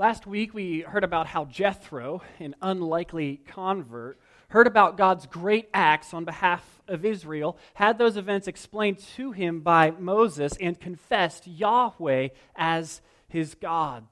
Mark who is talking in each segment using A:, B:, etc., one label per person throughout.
A: Last week, we heard about how Jethro, an unlikely convert, heard about God's great acts on behalf of Israel, had those events explained to him by Moses, and confessed Yahweh as his God.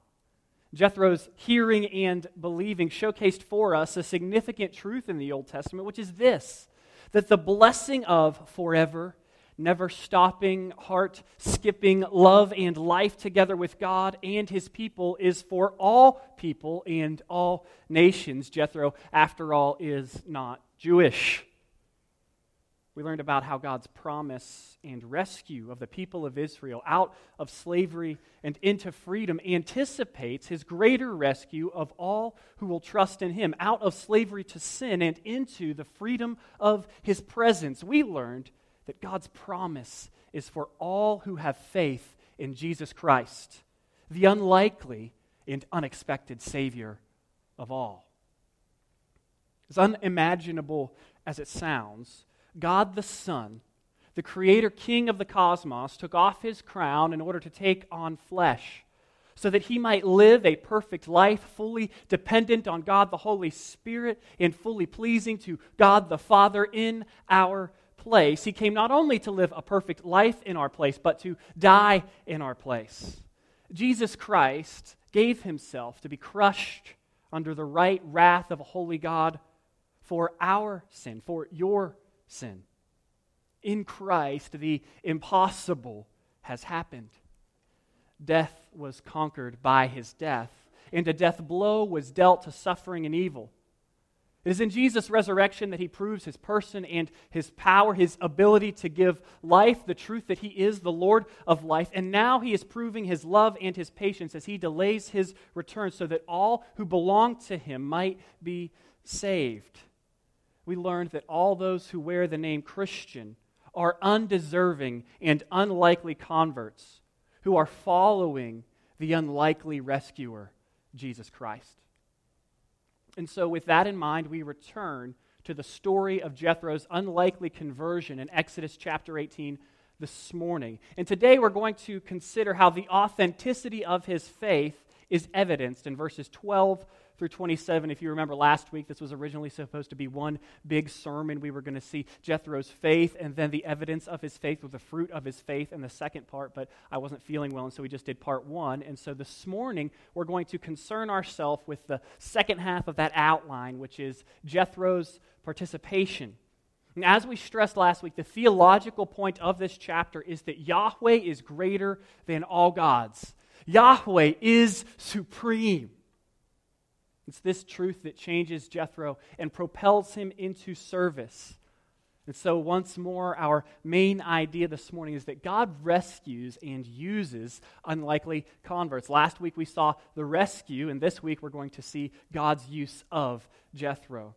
A: Jethro's hearing and believing showcased for us a significant truth in the Old Testament, which is this that the blessing of forever never stopping, heart skipping love and life together with God and his people is for all people and all nations. Jethro, after all, is not Jewish. We learned about how God's promise and rescue of the people of Israel out of slavery and into freedom anticipates his greater rescue of all who will trust in him out of slavery to sin and into the freedom of his presence. We learned that God's promise is for all who have faith in Jesus Christ, the unlikely and unexpected Savior of all. As unimaginable as it sounds, God the Son, the Creator King of the cosmos, took off his crown in order to take on flesh so that he might live a perfect life, fully dependent on God the Holy Spirit and fully pleasing to God the Father in our place, he came not only to live a perfect life in our place, but to die in our place. Jesus Christ gave himself to be crushed under the right wrath of a holy God for our sin, for your sin. In Christ, the impossible has happened. Death was conquered by his death, and a death blow was dealt to suffering and evil. It is in Jesus' resurrection that he proves his person and his power, his ability to give life, the truth that he is the Lord of life. And now he is proving his love and his patience as he delays his return so that all who belong to him might be saved. We learned that all those who wear the name Christian are undeserving and unlikely converts who are following the unlikely rescuer, Jesus Christ. And so, with that in mind, we return to the story of Jethro's unlikely conversion in Exodus chapter 18 this morning. And today we're going to consider how the authenticity of his faith is evidenced in verses 12 through 27. If you remember last week, this was originally supposed to be one big sermon. We were going to see Jethro's faith and then the evidence of his faith with the fruit of his faith in the second part, but I wasn't feeling well, and so we just did part one. And so this morning, we're going to concern ourselves with the second half of that outline, which is Jethro's participation. And as we stressed last week, the theological point of this chapter is that Yahweh is greater than all gods. Yahweh is supreme. It's this truth that changes Jethro and propels him into service. And so, once more, our main idea this morning is that God rescues and uses unlikely converts. Last week we saw the rescue, and this week we're going to see God's use of Jethro.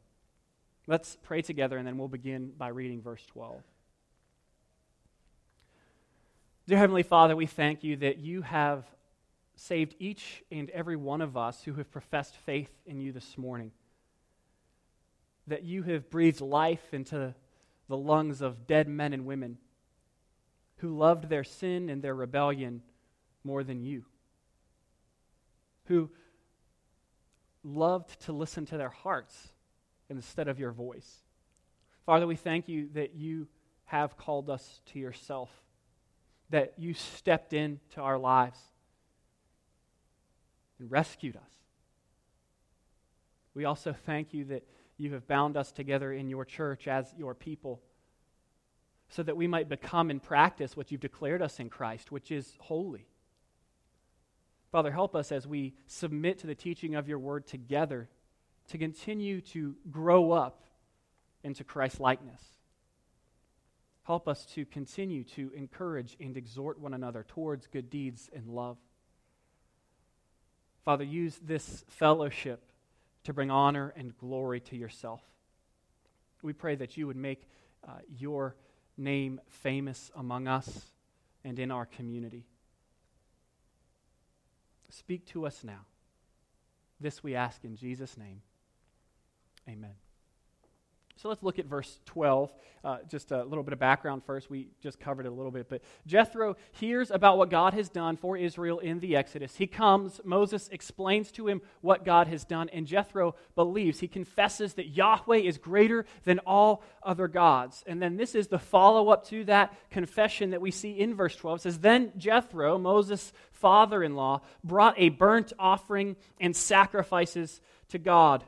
A: Let's pray together, and then we'll begin by reading verse 12. Dear Heavenly Father, we thank you that you have saved each and every one of us who have professed faith in you this morning. That you have breathed life into the lungs of dead men and women who loved their sin and their rebellion more than you, who loved to listen to their hearts instead of your voice. Father, we thank you that you have called us to yourself, that you stepped into our lives and rescued us. We also thank you that you have bound us together in your church as your people so that we might become and practice what you've declared us in Christ, which is holy. Father, help us as we submit to the teaching of your word together to continue to grow up into Christ likeness. Help us to continue to encourage and exhort one another towards good deeds and love. Father, use this fellowship to bring honor and glory to yourself. We pray that you would make uh, your name famous among us and in our community. Speak to us now. This we ask in Jesus' name. Amen. So let's look at verse 12. Uh, just a little bit of background first. We just covered it a little bit. But Jethro hears about what God has done for Israel in the Exodus. He comes, Moses explains to him what God has done, and Jethro believes. He confesses that Yahweh is greater than all other gods. And then this is the follow up to that confession that we see in verse 12. It says, Then Jethro, Moses' father in law, brought a burnt offering and sacrifices to God.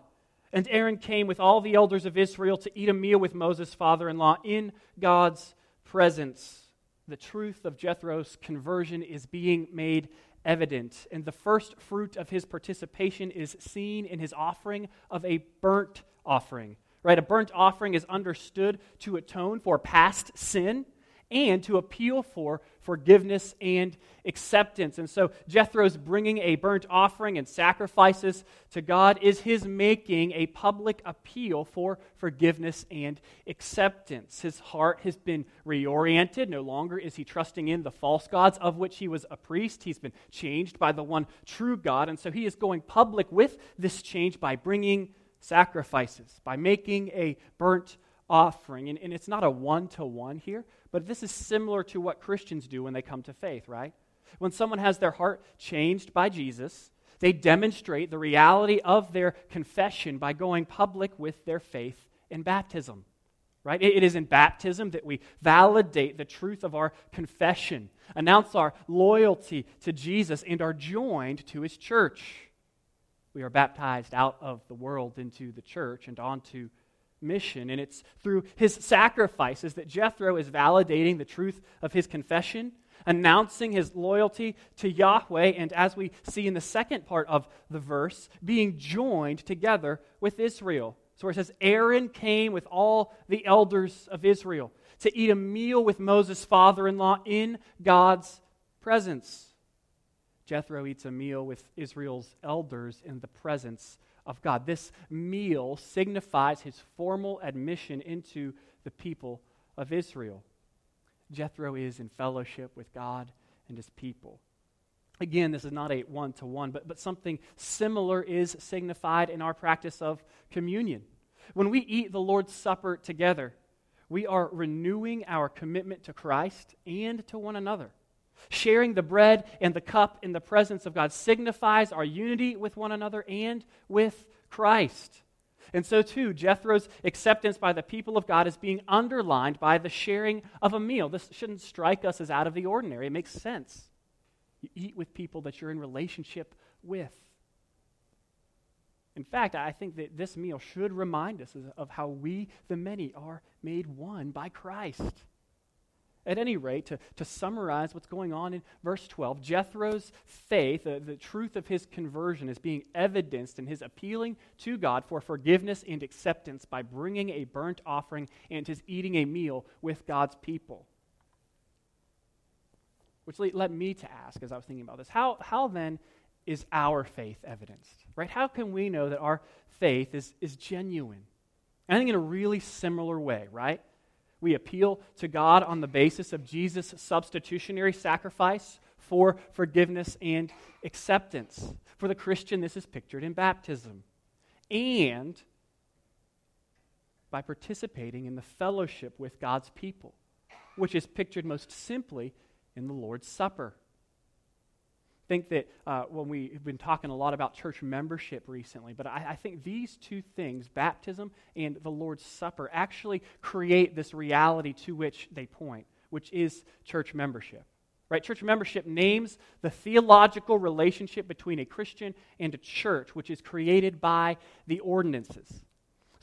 A: And Aaron came with all the elders of Israel to eat a meal with Moses' father in law in God's presence. The truth of Jethro's conversion is being made evident. And the first fruit of his participation is seen in his offering of a burnt offering. Right? A burnt offering is understood to atone for past sin and to appeal for forgiveness and acceptance. And so Jethro's bringing a burnt offering and sacrifices to God is his making a public appeal for forgiveness and acceptance. His heart has been reoriented. No longer is he trusting in the false gods of which he was a priest. He's been changed by the one true God. And so he is going public with this change by bringing sacrifices, by making a burnt offering. And, and it's not a one to one here, but this is similar to what Christians do when they come to faith, right? When someone has their heart changed by Jesus, they demonstrate the reality of their confession by going public with their faith in baptism. Right? It is in baptism that we validate the truth of our confession, announce our loyalty to Jesus, and are joined to his church. We are baptized out of the world into the church and onto mission. And it's through his sacrifices that Jethro is validating the truth of his confession, announcing his loyalty to Yahweh, and as we see in the second part of the verse, being joined together with Israel. So it says, Aaron came with all the elders of Israel to eat a meal with Moses' father in law in God's presence. Jethro eats a meal with Israel's elders in the presence of God. This meal signifies his formal admission into the people of Israel. Jethro is in fellowship with God and his people. Again, this is not a one to one, but but something similar is signified in our practice of communion. When we eat the Lord's Supper together, we are renewing our commitment to Christ and to one another. Sharing the bread and the cup in the presence of God signifies our unity with one another and with Christ. And so, too, Jethro's acceptance by the people of God is being underlined by the sharing of a meal. This shouldn't strike us as out of the ordinary. It makes sense. You eat with people that you're in relationship with. In fact, I think that this meal should remind us of how we, the many, are made one by Christ. At any rate, to, to summarize what's going on in verse 12, Jethro's faith, uh, the truth of his conversion, is being evidenced in his appealing to God for forgiveness and acceptance by bringing a burnt offering and his eating a meal with God's people. Which led me to ask as I was thinking about this how, how then is our faith evidenced? Right? How can we know that our faith is, is genuine? I think in a really similar way, right? We appeal to God on the basis of Jesus' substitutionary sacrifice for forgiveness and acceptance. For the Christian, this is pictured in baptism. And by participating in the fellowship with God's people, which is pictured most simply in the Lord's Supper think that uh, when we've been talking a lot about church membership recently, but I, I, think these two things, baptism and the Lord's Supper, actually create this reality to which they point, which is church membership. Right? Church membership names the theological relationship between a Christian and a church, which is created by the ordinances.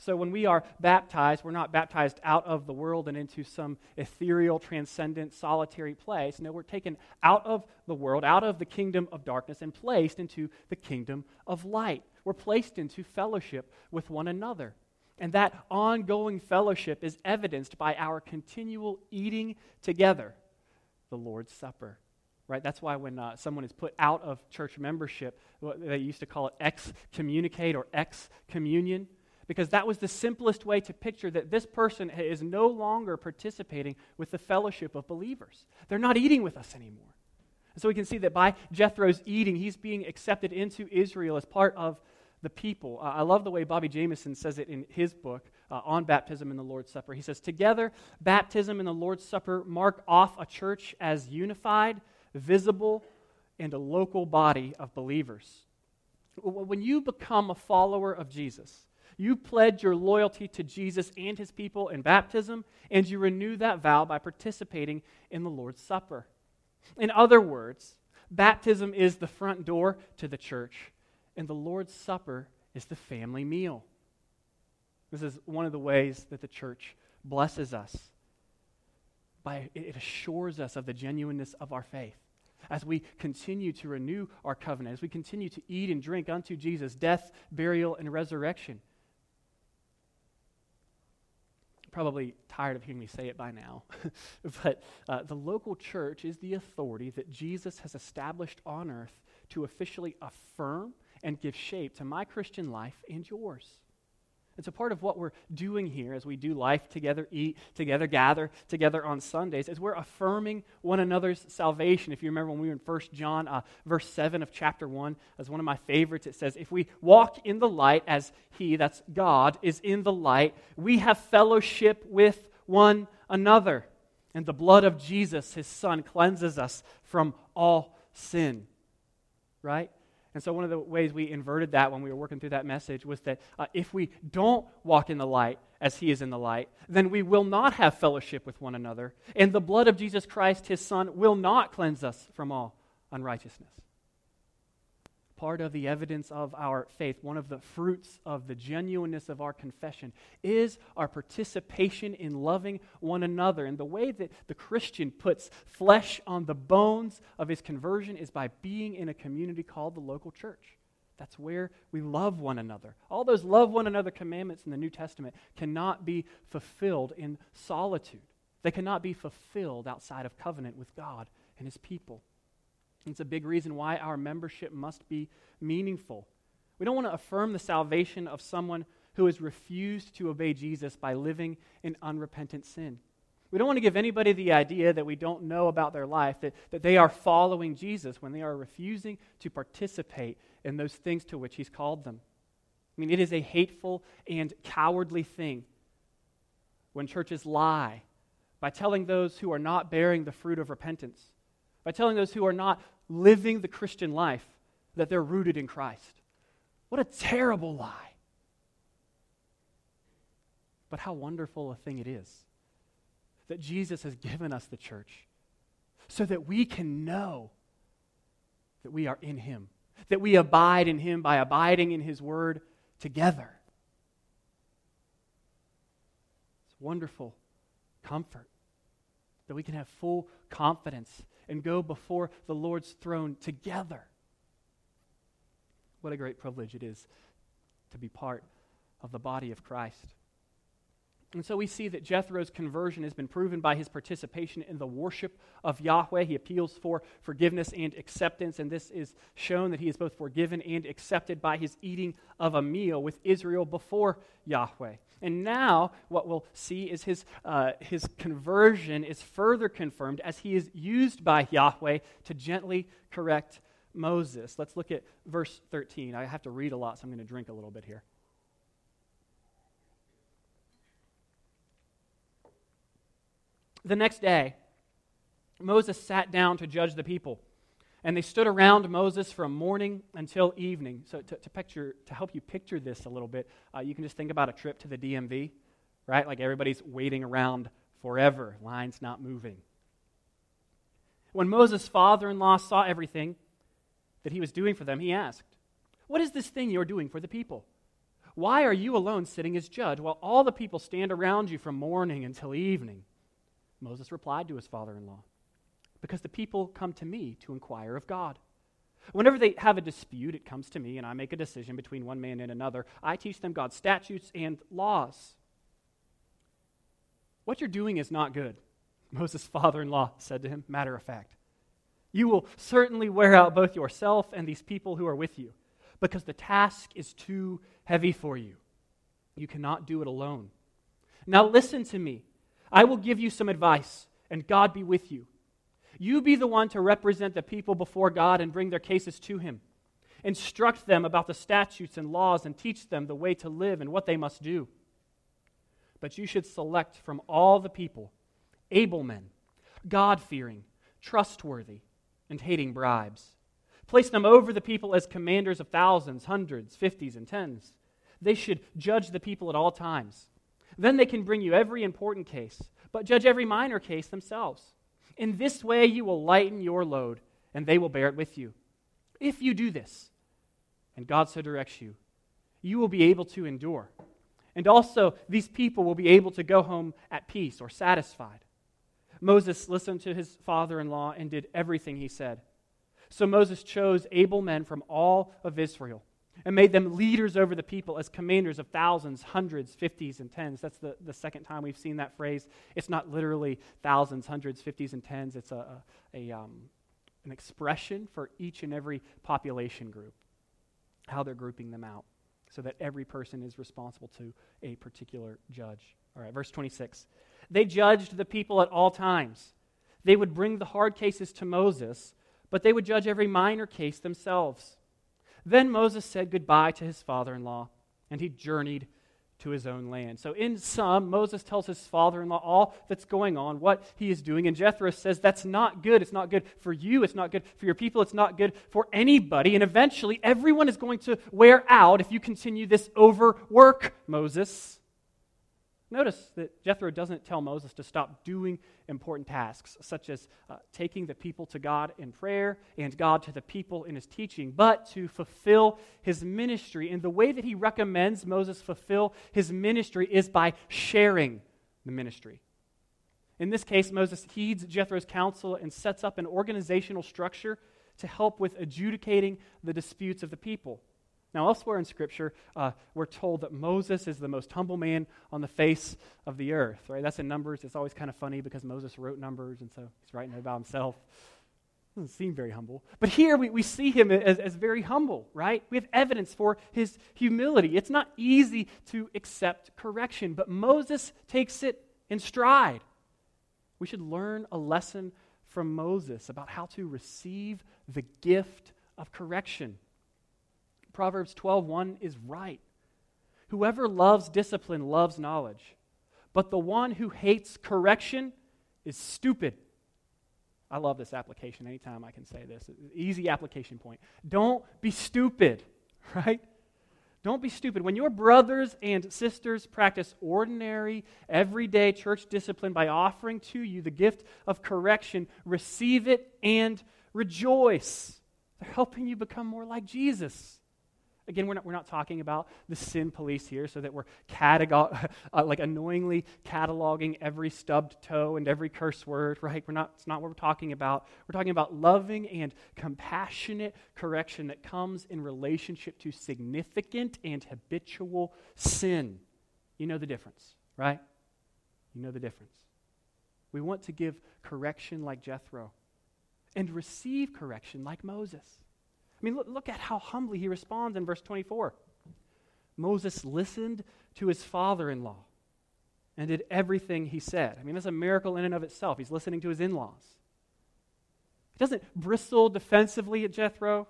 A: So when we are baptized, we're not baptized out of the world and into some ethereal, transcendent, solitary place. No, we're taken out of the world, out of the kingdom of darkness, and placed into the kingdom of light. We're placed into fellowship with one another. And that ongoing fellowship is evidenced by our continual eating together, the Lord's Supper. Right? That's why when uh, someone is put out of church membership, they used to call it excommunicate or excommunion because that was the simplest way to picture that this person is no longer participating with the fellowship of believers. They're not eating with us anymore. And so we can see that by Jethro's eating, he's being accepted into Israel as part of the people. Uh, I love the way Bobby Jamieson says it in his book, uh, on baptism and the Lord's Supper. He says, Together, baptism and the Lord's Supper mark off a church as unified, visible, and a local body of believers. When you become a follower of Jesus, you pledge your loyalty to Jesus and his people in baptism, and you renew that vow by participating in the Lord's Supper. In other words, baptism is the front door to the church, and the Lord's Supper is the family meal. This is one of the ways that the church blesses us. By, it assures us of the genuineness of our faith. As we continue to renew our covenant, as we continue to eat and drink unto Jesus' death, burial, and resurrection. Probably tired of hearing me say it by now, but uh, the local church is the authority that Jesus has established on earth to officially affirm and give shape to my Christian life and yours. It's a part of what we're doing here as we do life together, eat together, gather together on Sundays, is we're affirming one another's salvation. If you remember when we were in 1 John, uh, verse 7 of chapter 1, as one of my favorites, it says, If we walk in the light as He, that's God, is in the light, we have fellowship with one another. And the blood of Jesus, His Son, cleanses us from all sin. Right? And so, one of the ways we inverted that when we were working through that message was that uh, if we don't walk in the light as He is in the light, then we will not have fellowship with one another. And the blood of Jesus Christ, His Son, will not cleanse us from all unrighteousness part of the evidence of our faith, one of the fruits of the genuineness of our confession, is our participation in loving one another. And the way that the Christian puts flesh on the bones of his conversion is by being in a community called the local church. That's where we love one another. All those love one another commandments in the New Testament cannot be fulfilled in solitude. They cannot be fulfilled outside of covenant with God and his people. It's a big reason why our membership must be meaningful. We don't want to affirm the salvation of someone who has refused to obey Jesus by living in unrepentant sin. We don't want to give anybody the idea that we don't know about their life, that, that they are following Jesus when they are refusing to participate in those things to which He's called them. I mean, it is a hateful and cowardly thing when churches lie by telling those who are not bearing the fruit of repentance, by telling those who are not living the Christian life that they're rooted in Christ. What a terrible lie. But how wonderful a thing it is that Jesus has given us the church so that we can know that we are in Him, that we abide in Him by abiding in His Word together. It's wonderful comfort that we can have full confidence and go before the Lord's throne together. What a great privilege it is to be part of the body of Christ. And so we see that Jethro's conversion has been proven by his participation in the worship of Yahweh. He appeals for forgiveness and acceptance, and this is shown that he is both forgiven and accepted by his eating of a meal with Israel before Yahweh. And now, what we'll see is his, uh, his conversion is further confirmed as he is used by Yahweh to gently correct Moses. Let's look at verse 13. I have to read a lot, so I'm going to drink a little bit here. The next day, Moses sat down to judge the people. And they stood around Moses from morning until evening. So, to, to, picture, to help you picture this a little bit, uh, you can just think about a trip to the DMV, right? Like everybody's waiting around forever, lines not moving. When Moses' father in law saw everything that he was doing for them, he asked, What is this thing you're doing for the people? Why are you alone sitting as judge while all the people stand around you from morning until evening? Moses replied to his father in law, Because the people come to me to inquire of God. Whenever they have a dispute, it comes to me, and I make a decision between one man and another. I teach them God's statutes and laws. What you're doing is not good, Moses' father in law said to him, matter of fact. You will certainly wear out both yourself and these people who are with you, because the task is too heavy for you. You cannot do it alone. Now, listen to me. I will give you some advice, and God be with you. You be the one to represent the people before God and bring their cases to Him. Instruct them about the statutes and laws and teach them the way to live and what they must do. but you should select from all the people able men, God fearing, trustworthy, and hating bribes. Place them over the people as commanders of thousands, hundreds, fifties, and tens. They should judge the people at all times. Then they can bring you every important case, but judge every minor case themselves. In this way, you will lighten your load, and they will bear it with you. If you do this, and God so directs you, you will be able to endure. And also, these people will be able to go home at peace or satisfied. Moses listened to his father in law and did everything he said. So Moses chose able men from all of Israel and made them leaders over the people as commanders of thousands, hundreds, fifties, and tens. That's the, the second time we've seen that phrase. It's not literally thousands, hundreds, fifties, and tens, it's a, a, a um, an expression for each and every population group, how they're grouping them out, so that every person is responsible to a particular judge. All right, verse 26. They judged the people at all times. They would bring the hard cases to Moses, but they would judge every minor case themselves. Then Moses said goodbye to his father in law, and he journeyed to his own land. So, in sum, Moses tells his father in law all that's going on, what he is doing. And Jethro says, That's not good. It's not good for you. It's not good for your people. It's not good for anybody. And eventually, everyone is going to wear out if you continue this overwork, Moses. Notice that Jethro doesn't tell Moses to stop doing important tasks, such as uh, taking the people to God in prayer and God to the people in his teaching, but to fulfill his ministry. And the way that he recommends Moses fulfill his ministry is by sharing the ministry. In this case, Moses heeds Jethro's counsel and sets up an organizational structure to help with adjudicating the disputes of the people. Now, elsewhere in Scripture, uh, we're told that Moses is the most humble man on the face of the earth, right? That's in Numbers. It's always kind of funny because Moses wrote Numbers, and so he's writing about himself. Doesn't seem very humble. But here we, we see him as, as very humble, right? We have evidence for his humility. It's not easy to accept correction, but Moses takes it in stride. We should learn a lesson from Moses about how to receive the gift of correction. Proverbs 12:1 is right. Whoever loves discipline loves knowledge, but the one who hates correction is stupid. I love this application anytime I can say this. Easy application point. Don't be stupid, right? Don't be stupid. When your brothers and sisters practice ordinary, everyday church discipline by offering to you the gift of correction, receive it and rejoice. They're helping you become more like Jesus. Again, we're not, we're not talking about the sin police here so that we're catalog, uh, like annoyingly cataloging every stubbed toe and every curse word, right? We're not, it's not what we're talking about. We're talking about loving and compassionate correction that comes in relationship to significant and habitual sin. You know the difference, right? You know the difference. We want to give correction like Jethro and receive correction like Moses. I mean, look, look at how humbly he responds in verse 24. Moses listened to his father in law and did everything he said. I mean, that's a miracle in and of itself. He's listening to his in laws. He doesn't bristle defensively at Jethro,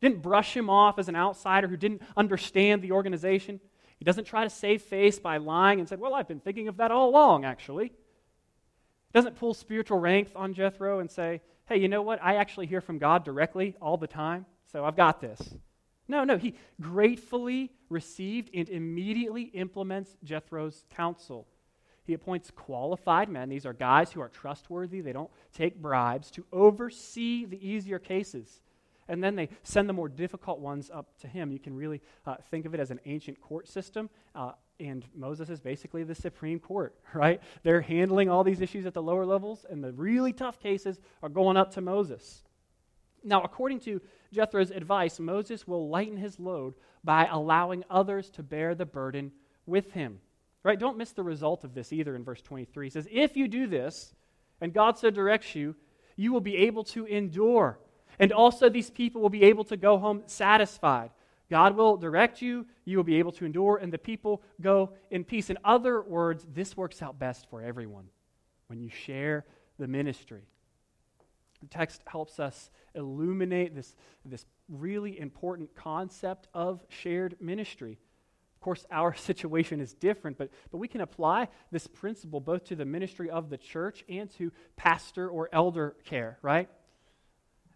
A: didn't brush him off as an outsider who didn't understand the organization. He doesn't try to save face by lying and said, Well, I've been thinking of that all along, actually. He doesn't pull spiritual rank on Jethro and say, Hey, you know what? I actually hear from God directly all the time so I've got this. No, no, he gratefully received and immediately implements Jethro's counsel. He appoints qualified men. These are guys who are trustworthy, they don't take bribes, to oversee the easier cases. And then they send the more difficult ones up to him. You can really uh, think of it as an ancient court system. Uh, and Moses is basically the Supreme Court, right? They're handling all these issues at the lower levels, and the really tough cases are going up to Moses. Now, according to Jethro's advice, Moses will lighten his load by allowing others to bear the burden with him. Right? Don't miss the result of this either in verse 23. He says, If you do this, and God so directs you, you will be able to endure. And also, these people will be able to go home satisfied. God will direct you, you will be able to endure, and the people go in peace. In other words, this works out best for everyone when you share the ministry. The text helps us illuminate this, this really important concept of shared ministry. Of course, our situation is different, but, but we can apply this principle both to the ministry of the church and to pastor or elder care, right?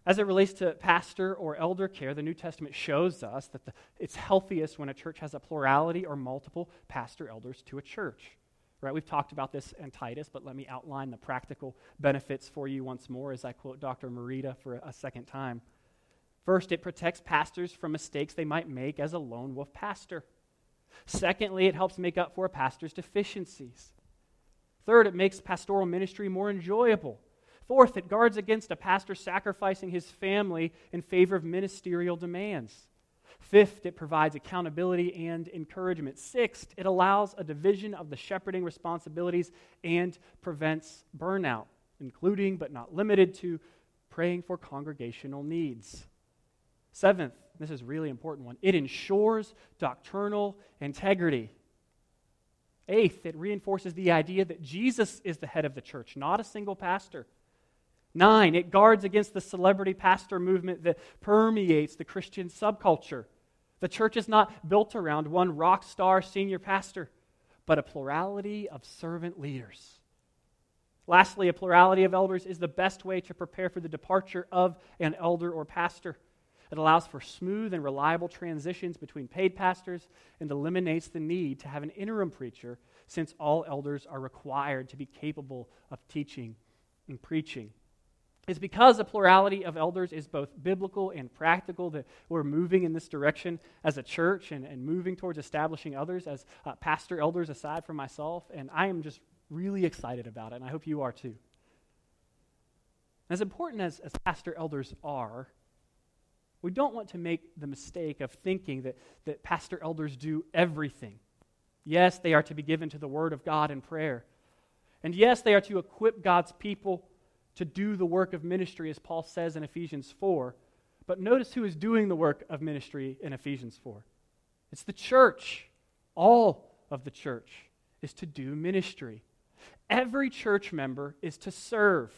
A: As it relates to pastor or elder care, the New Testament shows us that the, it's healthiest when a church has a plurality or multiple pastor elders to a church. Right? We've talked about this in Titus, but let me outline the practical benefits for you once more as I quote Dr. Merida for a second time. First, it protects pastors from mistakes they might make as a lone wolf pastor. Secondly, it helps make up for a pastor's deficiencies. Third, it makes pastoral ministry more enjoyable. Fourth, it guards against a pastor sacrificing his family in favor of ministerial demands. Fifth, it provides accountability and encouragement. Sixth, it allows a division of the shepherding responsibilities and prevents burnout, including but not limited to praying for congregational needs. Seventh, this is a really important one, it ensures doctrinal integrity. Eighth, it reinforces the idea that Jesus is the head of the church, not a single pastor. Nine, it guards against the celebrity pastor movement that permeates the Christian subculture. The church is not built around one rock star senior pastor, but a plurality of servant leaders. Lastly, a plurality of elders is the best way to prepare for the departure of an elder or pastor. It allows for smooth and reliable transitions between paid pastors and eliminates the need to have an interim preacher since all elders are required to be capable of teaching and preaching. It's because a plurality of elders is both biblical and practical that we're moving in this direction as a church and, and moving towards establishing others as uh, pastor elders aside from myself. And I am just really excited about it, and I hope you are too. As important as, as pastor elders are, we don't want to make the mistake of thinking that, that pastor elders do everything. Yes, they are to be given to the Word of God in prayer. And yes, they are to equip God's people to do the work of ministry, as Paul says in Ephesians 4. But notice who is doing the work of ministry in Ephesians 4 it's the church. All of the church is to do ministry. Every church member is to serve.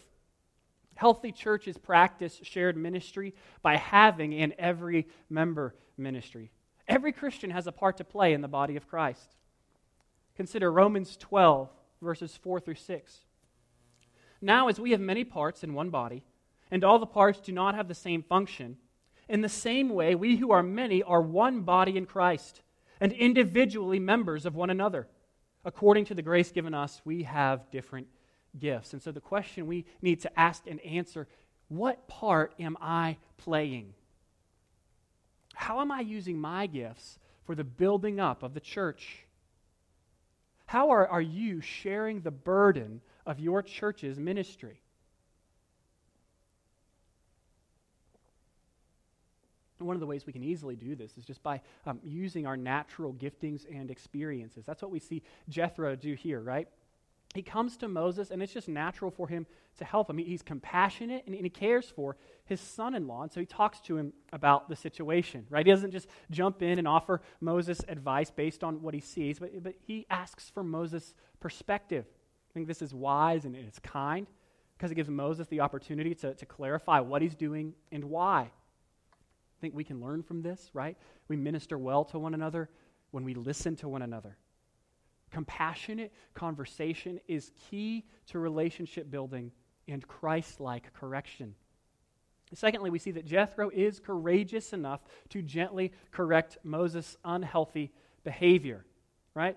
A: Healthy churches practice shared ministry by having an every member ministry. Every Christian has a part to play in the body of Christ. Consider Romans 12, verses 4 through 6. Now, as we have many parts in one body, and all the parts do not have the same function, in the same way, we who are many are one body in Christ, and individually members of one another. According to the grace given us, we have different gifts. And so the question we need to ask and answer what part am I playing? How am I using my gifts for the building up of the church? How are, are you sharing the burden of your church's ministry? one of the ways we can easily do this is just by um, using our natural giftings and experiences. That's what we see Jethro do here, right? he comes to Moses, and it's just natural for him to help him. He's compassionate and, he cares for his son in law, and so he talks to him about the situation, right? He doesn't just jump in and offer Moses advice based on what he sees, but, but he asks for Moses' perspective. Think this is wise and it's kind because it gives Moses the opportunity to, to clarify what he's doing and why. I think we can learn from this, right? We minister well to one another when we listen to one another. Compassionate conversation is key to relationship building and Christ like correction. Secondly, we see that Jethro is courageous enough to gently correct Moses' unhealthy behavior, right?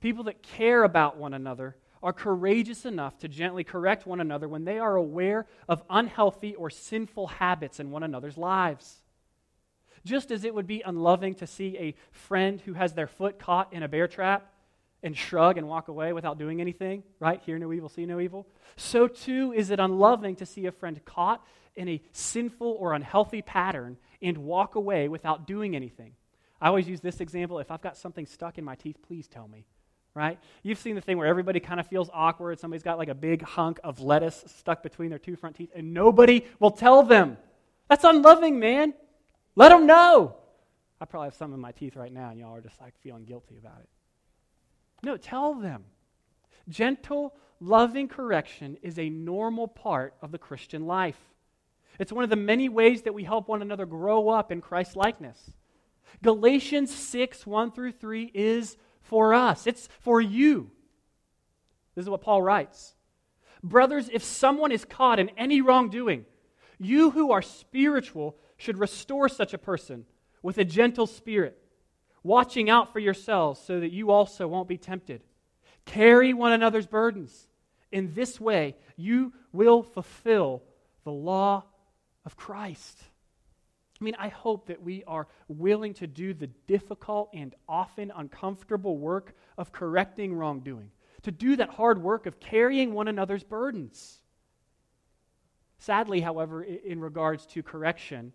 A: People that care about one another are courageous enough to gently correct one another when they are aware of unhealthy or sinful habits in one another's lives. Just as it would be unloving to see a friend who has their foot caught in a bear trap and shrug and walk away without doing anything, right? Hear no evil, see no evil. So too is it unloving to see a friend caught in a sinful or unhealthy pattern and walk away without doing anything. I always use this example. If I've got something stuck in my teeth, please tell me, right? You've seen the thing where everybody kind of feels awkward. Somebody's got like a big hunk of lettuce stuck between their two front teeth, and nobody will tell them. That's unloving, man. Let them know. I probably have some in my teeth right now, and y'all are just like feeling guilty about it. No, tell them. Gentle, loving correction is a normal part of the Christian life. It's one of the many ways that we help one another grow up in Christ likeness. Galatians 6, 1 through 3 is for us, it's for you. This is what Paul writes. Brothers, if someone is caught in any wrongdoing, you who are spiritual should restore such a person with a gentle spirit, watching out for yourselves so that you also won't be tempted. Carry one another's burdens. In this way, you will fulfill the law of Christ. I mean, I hope that we are willing to do the difficult and often uncomfortable work of correcting wrongdoing, to do that hard work of carrying one another's burdens. Sadly, however, in regards to correction,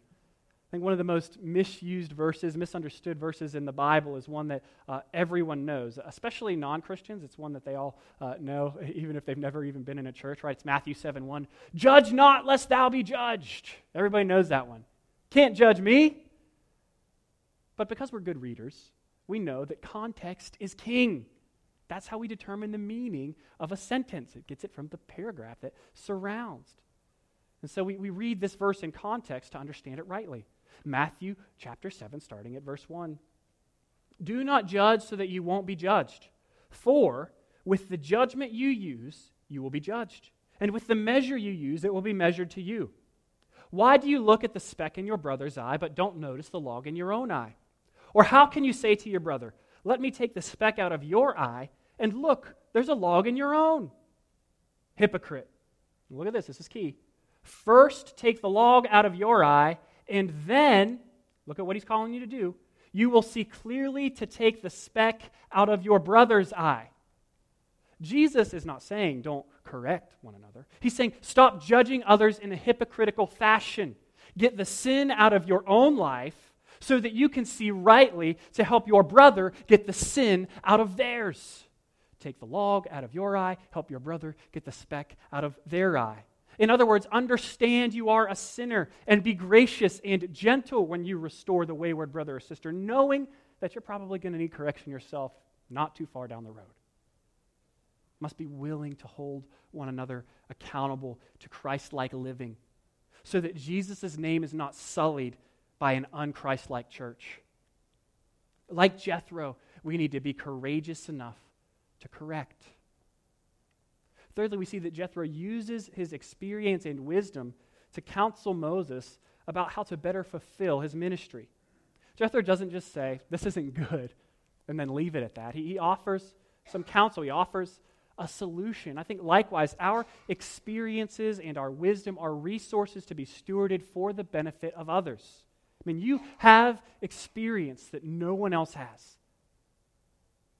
A: I think one of the most misused verses, misunderstood verses in the Bible is one that uh, everyone knows, especially non Christians. It's one that they all uh, know, even if they've never even been in a church, right? It's Matthew 7 1. Judge not, lest thou be judged. Everybody knows that one. Can't judge me. But because we're good readers, we know that context is king. That's how we determine the meaning of a sentence. It gets it from the paragraph that surrounds. And so we, we read this verse in context to understand it rightly. Matthew chapter 7, starting at verse 1. Do not judge so that you won't be judged. For with the judgment you use, you will be judged. And with the measure you use, it will be measured to you. Why do you look at the speck in your brother's eye, but don't notice the log in your own eye? Or how can you say to your brother, Let me take the speck out of your eye, and look, there's a log in your own? Hypocrite. Look at this, this is key. First, take the log out of your eye, and then, look at what he's calling you to do, you will see clearly to take the speck out of your brother's eye. Jesus is not saying don't correct one another. He's saying stop judging others in a hypocritical fashion. Get the sin out of your own life so that you can see rightly to help your brother get the sin out of theirs. Take the log out of your eye, help your brother get the speck out of their eye. In other words, understand you are a sinner and be gracious and gentle when you restore the wayward brother or sister, knowing that you're probably going to need correction yourself not too far down the road. Must be willing to hold one another accountable to Christ like living so that Jesus' name is not sullied by an unchrist like church. Like Jethro, we need to be courageous enough to correct. Thirdly, we see that Jethro uses his experience and wisdom to counsel Moses about how to better fulfill his ministry. Jethro doesn't just say, This isn't good, and then leave it at that. He, he offers some counsel, he offers a solution. I think likewise, our experiences and our wisdom are resources to be stewarded for the benefit of others. I mean, you have experience that no one else has.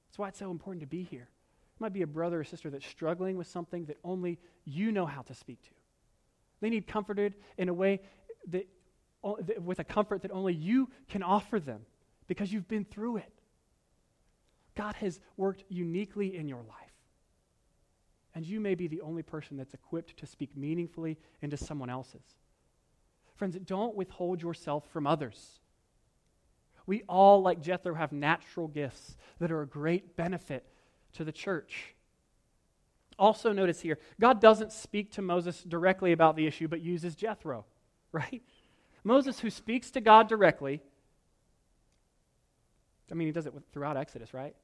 A: That's why it's so important to be here It might be a brother or sister that's struggling with something that only you know how to speak to. They need comforted in a way that, with a comfort that only you can offer them because you've been through it. God has worked uniquely in your life. And you may be the only person that's equipped to speak meaningfully into someone else's. Friends, don't withhold yourself from others. We all, like Jethro, have natural gifts that are a great benefit to the church. Also, notice here, God doesn't speak to Moses directly about the issue, but uses Jethro, right? Moses, who speaks to God directly, I mean, he does it throughout Exodus, right?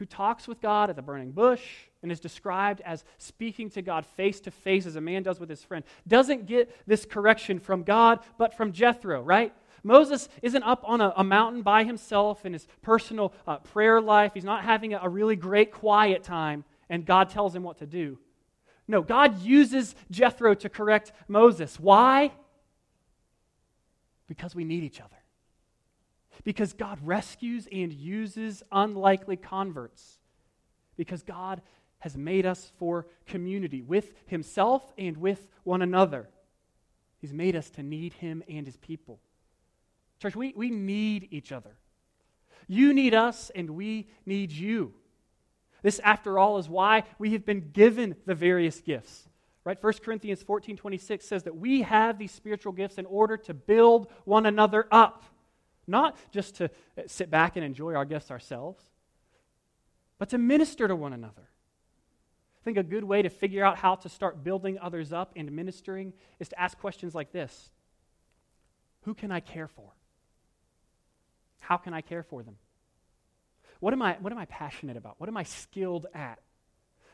A: Who talks with God at the burning bush and is described as speaking to God face to face as a man does with his friend, doesn't get this correction from God, but from Jethro, right? Moses isn't up on a, a mountain by himself in his personal uh, prayer life. He's not having a, a really great quiet time, and God tells him what to do. No, God uses Jethro to correct Moses. Why? Because we need each other. Because God rescues and uses unlikely converts. Because God has made us for community with Himself and with one another. He's made us to need Him and His people. Church, we, we need each other. You need us, and we need you. This, after all, is why we have been given the various gifts. Right? 1 Corinthians 14 26 says that we have these spiritual gifts in order to build one another up, not just to uh, sit back and enjoy our gifts ourselves, but to minister to one another. I think a good way to figure out how to start building others up and ministering is to ask questions like this Who can I care for? How can I care for them? What am I, what am I passionate about? What am I skilled at?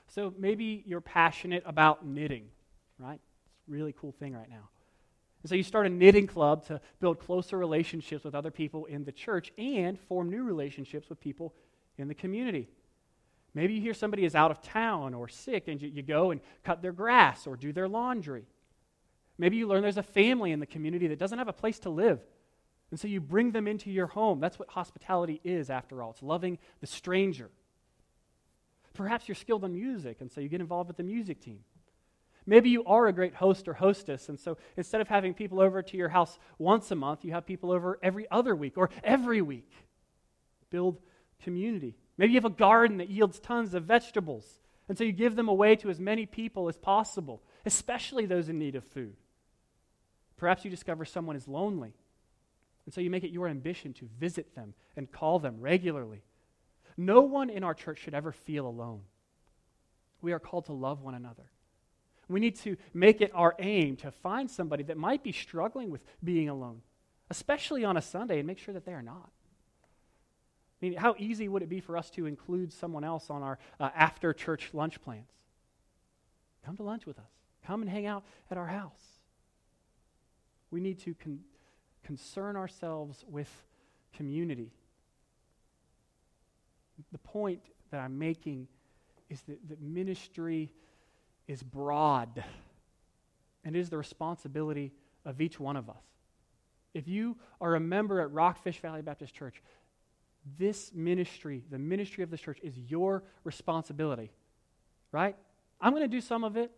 A: So maybe you're passionate about knitting, right? It's a really cool thing right now. And so you start a knitting club to build closer relationships with other people in the church and form new relationships with people in the community. Maybe you hear somebody is out of town or sick and you, you go and cut their grass or do their laundry. Maybe you learn there's a family in the community that doesn't have a place to live. And so you bring them into your home. That's what hospitality is, after all. It's loving the stranger. Perhaps you're skilled in music, and so you get involved with the music team. Maybe you are a great host or hostess, and so instead of having people over to your house once a month, you have people over every other week or every week. Build community. Maybe you have a garden that yields tons of vegetables, and so you give them away to as many people as possible, especially those in need of food. Perhaps you discover someone is lonely, and so you make it your ambition to visit them and call them regularly. No one in our church should ever feel alone. We are called to love one another. We need to make it our aim to find somebody that might be struggling with being alone, especially on a Sunday, and make sure that they are not. I mean, how easy would it be for us to include someone else on our uh, after church lunch plans? Come to lunch with us. Come and hang out at our house. We need to con- concern ourselves with community. The point that I'm making is that, that ministry is broad and is the responsibility of each one of us. If you are a member at Rockfish Valley Baptist Church, this ministry, the ministry of the church, is your responsibility, right? I'm going to do some of it,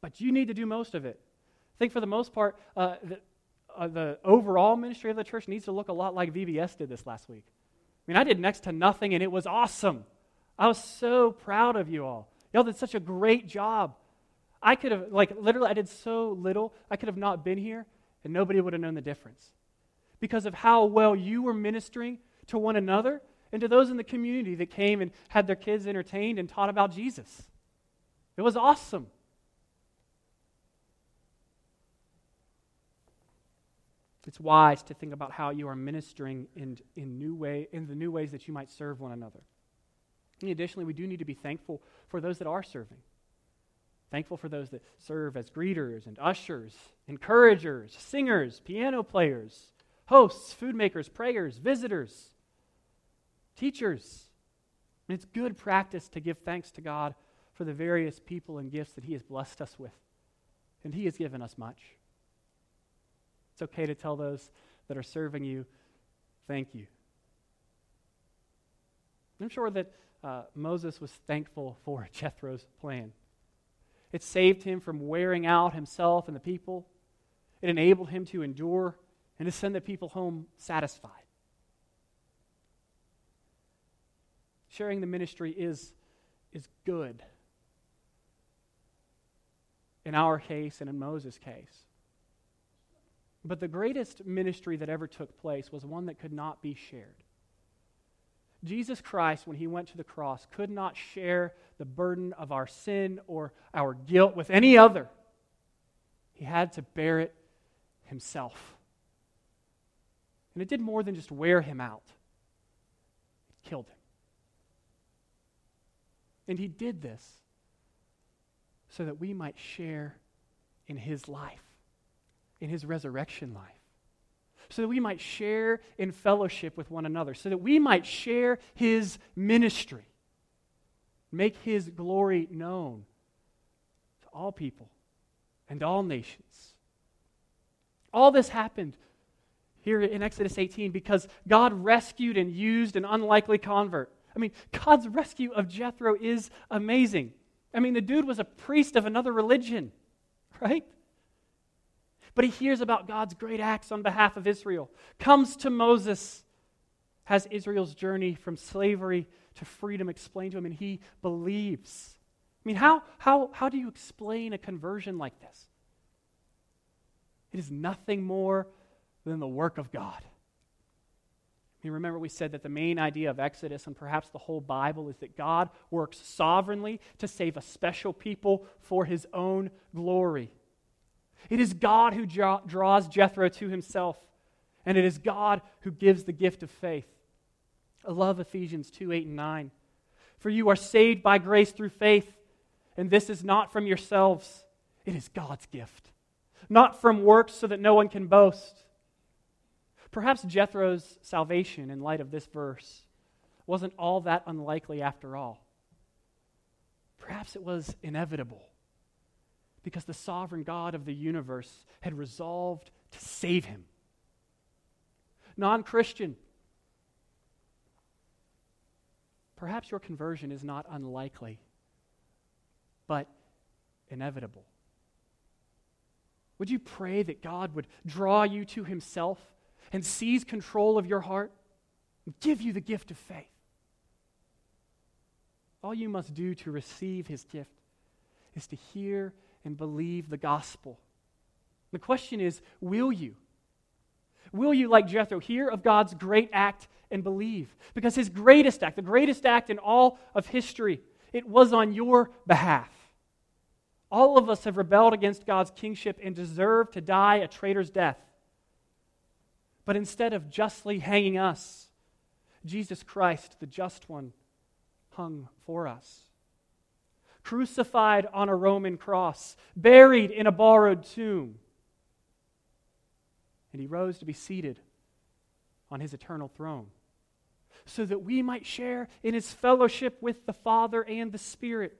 A: but you need to do most of it. I think for the most part, uh, the, uh, the overall ministry of the church needs to look a lot like VBS did this last week. I mean, I did next to nothing, and it was awesome. I was so proud of you all. Y'all did such a great job. I could have, like, literally, I did so little, I could have not been here, and nobody would have known the difference. Because of how well you were ministering to one another and to those in the community that came and had their kids entertained and taught about Jesus. It was awesome. It's wise to think about how you are ministering in, in, new way, in the new ways that you might serve one another. And additionally, we do need to be thankful for those that are serving. Thankful for those that serve as greeters and ushers, encouragers, singers, piano players, hosts, food makers, prayers, visitors, teachers. And it's good practice to give thanks to God for the various people and gifts that He has blessed us with. And He has given us much. It's okay to tell those that are serving you, thank you. I'm sure that uh, Moses was thankful for Jethro's plan. It saved him from wearing out himself and the people. It enabled him to endure and to send the people home satisfied. Sharing the ministry is, is good in our case and in Moses' case. But the greatest ministry that ever took place was one that could not be shared. Jesus Christ, when he went to the cross, could not share the burden of our sin or our guilt with any other. He had to bear it himself. And it did more than just wear him out, it killed him. And he did this so that we might share in his life, in his resurrection life so that we might share in fellowship with one another, so that we might share his ministry, make his glory known to all people and all nations. All this happened here in Exodus 18 because God rescued and used an unlikely convert. I mean, God's rescue of Jethro is amazing. I mean, the dude was a priest of another religion, right? But he hears about God's great acts on behalf of Israel, comes to Moses, has Israel's journey from slavery to freedom explained to him, and he believes. I mean, how, how, how do you explain a conversion like this? It is nothing more than the work of God. I mean, remember, we said that the main idea of Exodus and perhaps the whole Bible is that God works sovereignly to save a special people for his own glory. It is God who draws Jethro to himself. and it is God who gives the gift of faith. I love Ephesians 2 8 and 9. For you are saved by grace through faith, and this is not from yourselves, it is God's gift, not from works so that no one can boast. Perhaps Jethro's salvation, in light of this verse, wasn't all that unlikely after all. Perhaps it was inevitable because the sovereign God of the universe had resolved to save him. Non Christian, perhaps your conversion is not unlikely, but inevitable. Would you pray that God would draw you to himself and seize control of your heart and give you the gift of faith? All you must do to receive his gift is to hear and believe the gospel. The question is will you? Will you, like Jethro, hear of God's great act and believe? Because his greatest act, the greatest act in all of history, it was on your behalf. All of us have rebelled against God's kingship and deserve to die a traitor's death. But instead of justly hanging us, Jesus Christ, the just one, hung for us. Crucified on a Roman cross, buried in a borrowed tomb. And he rose to be seated on his eternal throne so that we might share in his fellowship with the Father and the Spirit,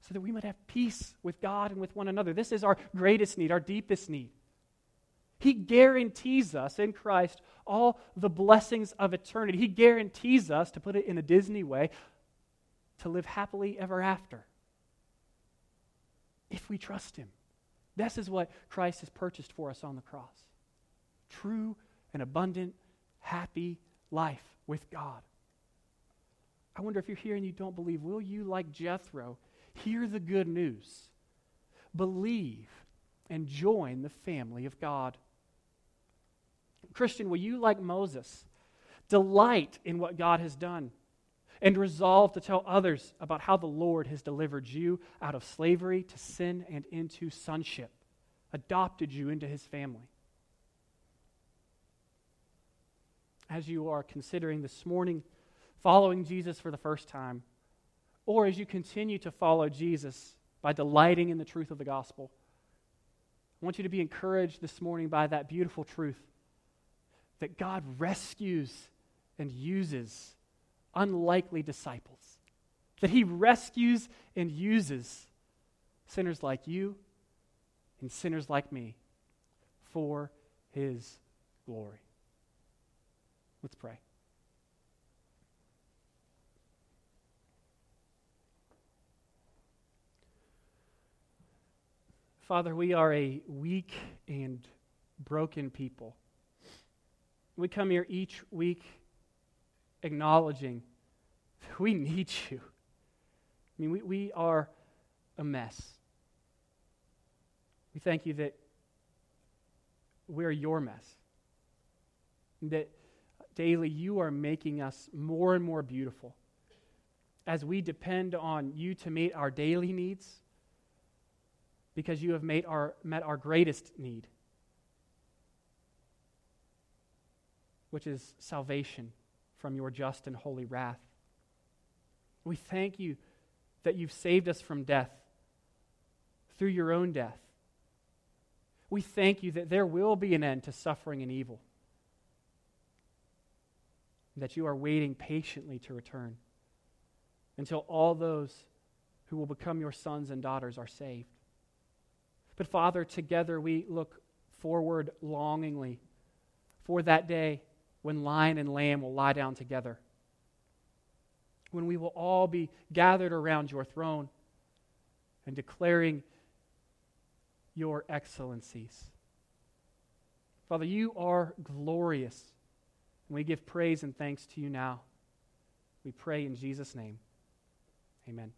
A: so that we might have peace with God and with one another. This is our greatest need, our deepest need. He guarantees us in Christ all the blessings of eternity. He guarantees us, to put it in a Disney way, to live happily ever after. If we trust Him. This is what Christ has purchased for us on the cross true and abundant, happy life with God. I wonder if you're here and you don't believe, will you, like Jethro, hear the good news, believe, and join the family of God? Christian, will you, like Moses, delight in what God has done? And resolve to tell others about how the Lord has delivered you out of slavery to sin and into sonship, adopted you into his family. As you are considering this morning following Jesus for the first time, or as you continue to follow Jesus by delighting in the truth of the gospel, I want you to be encouraged this morning by that beautiful truth that God rescues and uses unlikely disciples, that he rescues and uses sinners like you and sinners like me for his glory. Let's pray. Father, we are a weak and broken people. We come here each week acknowledging that we need you. I mean, we, we are a mess. We thank you that we're your mess. That daily you are making us more and more beautiful as we depend on you to meet our daily needs because you have made our, met our greatest need, which is salvation from your just and holy wrath. We thank you that you've saved us from death through your own death. We thank you that there will be an end to suffering and evil, that you are waiting patiently to return until all those who will become your sons and daughters are saved. But Father, together we look forward longingly for that day when lion and lamb will lie down together, when we will all be gathered around your throne and declaring your excellencies. Father, you are glorious, and we give praise and thanks to you now. We pray in Jesus' name. Amen.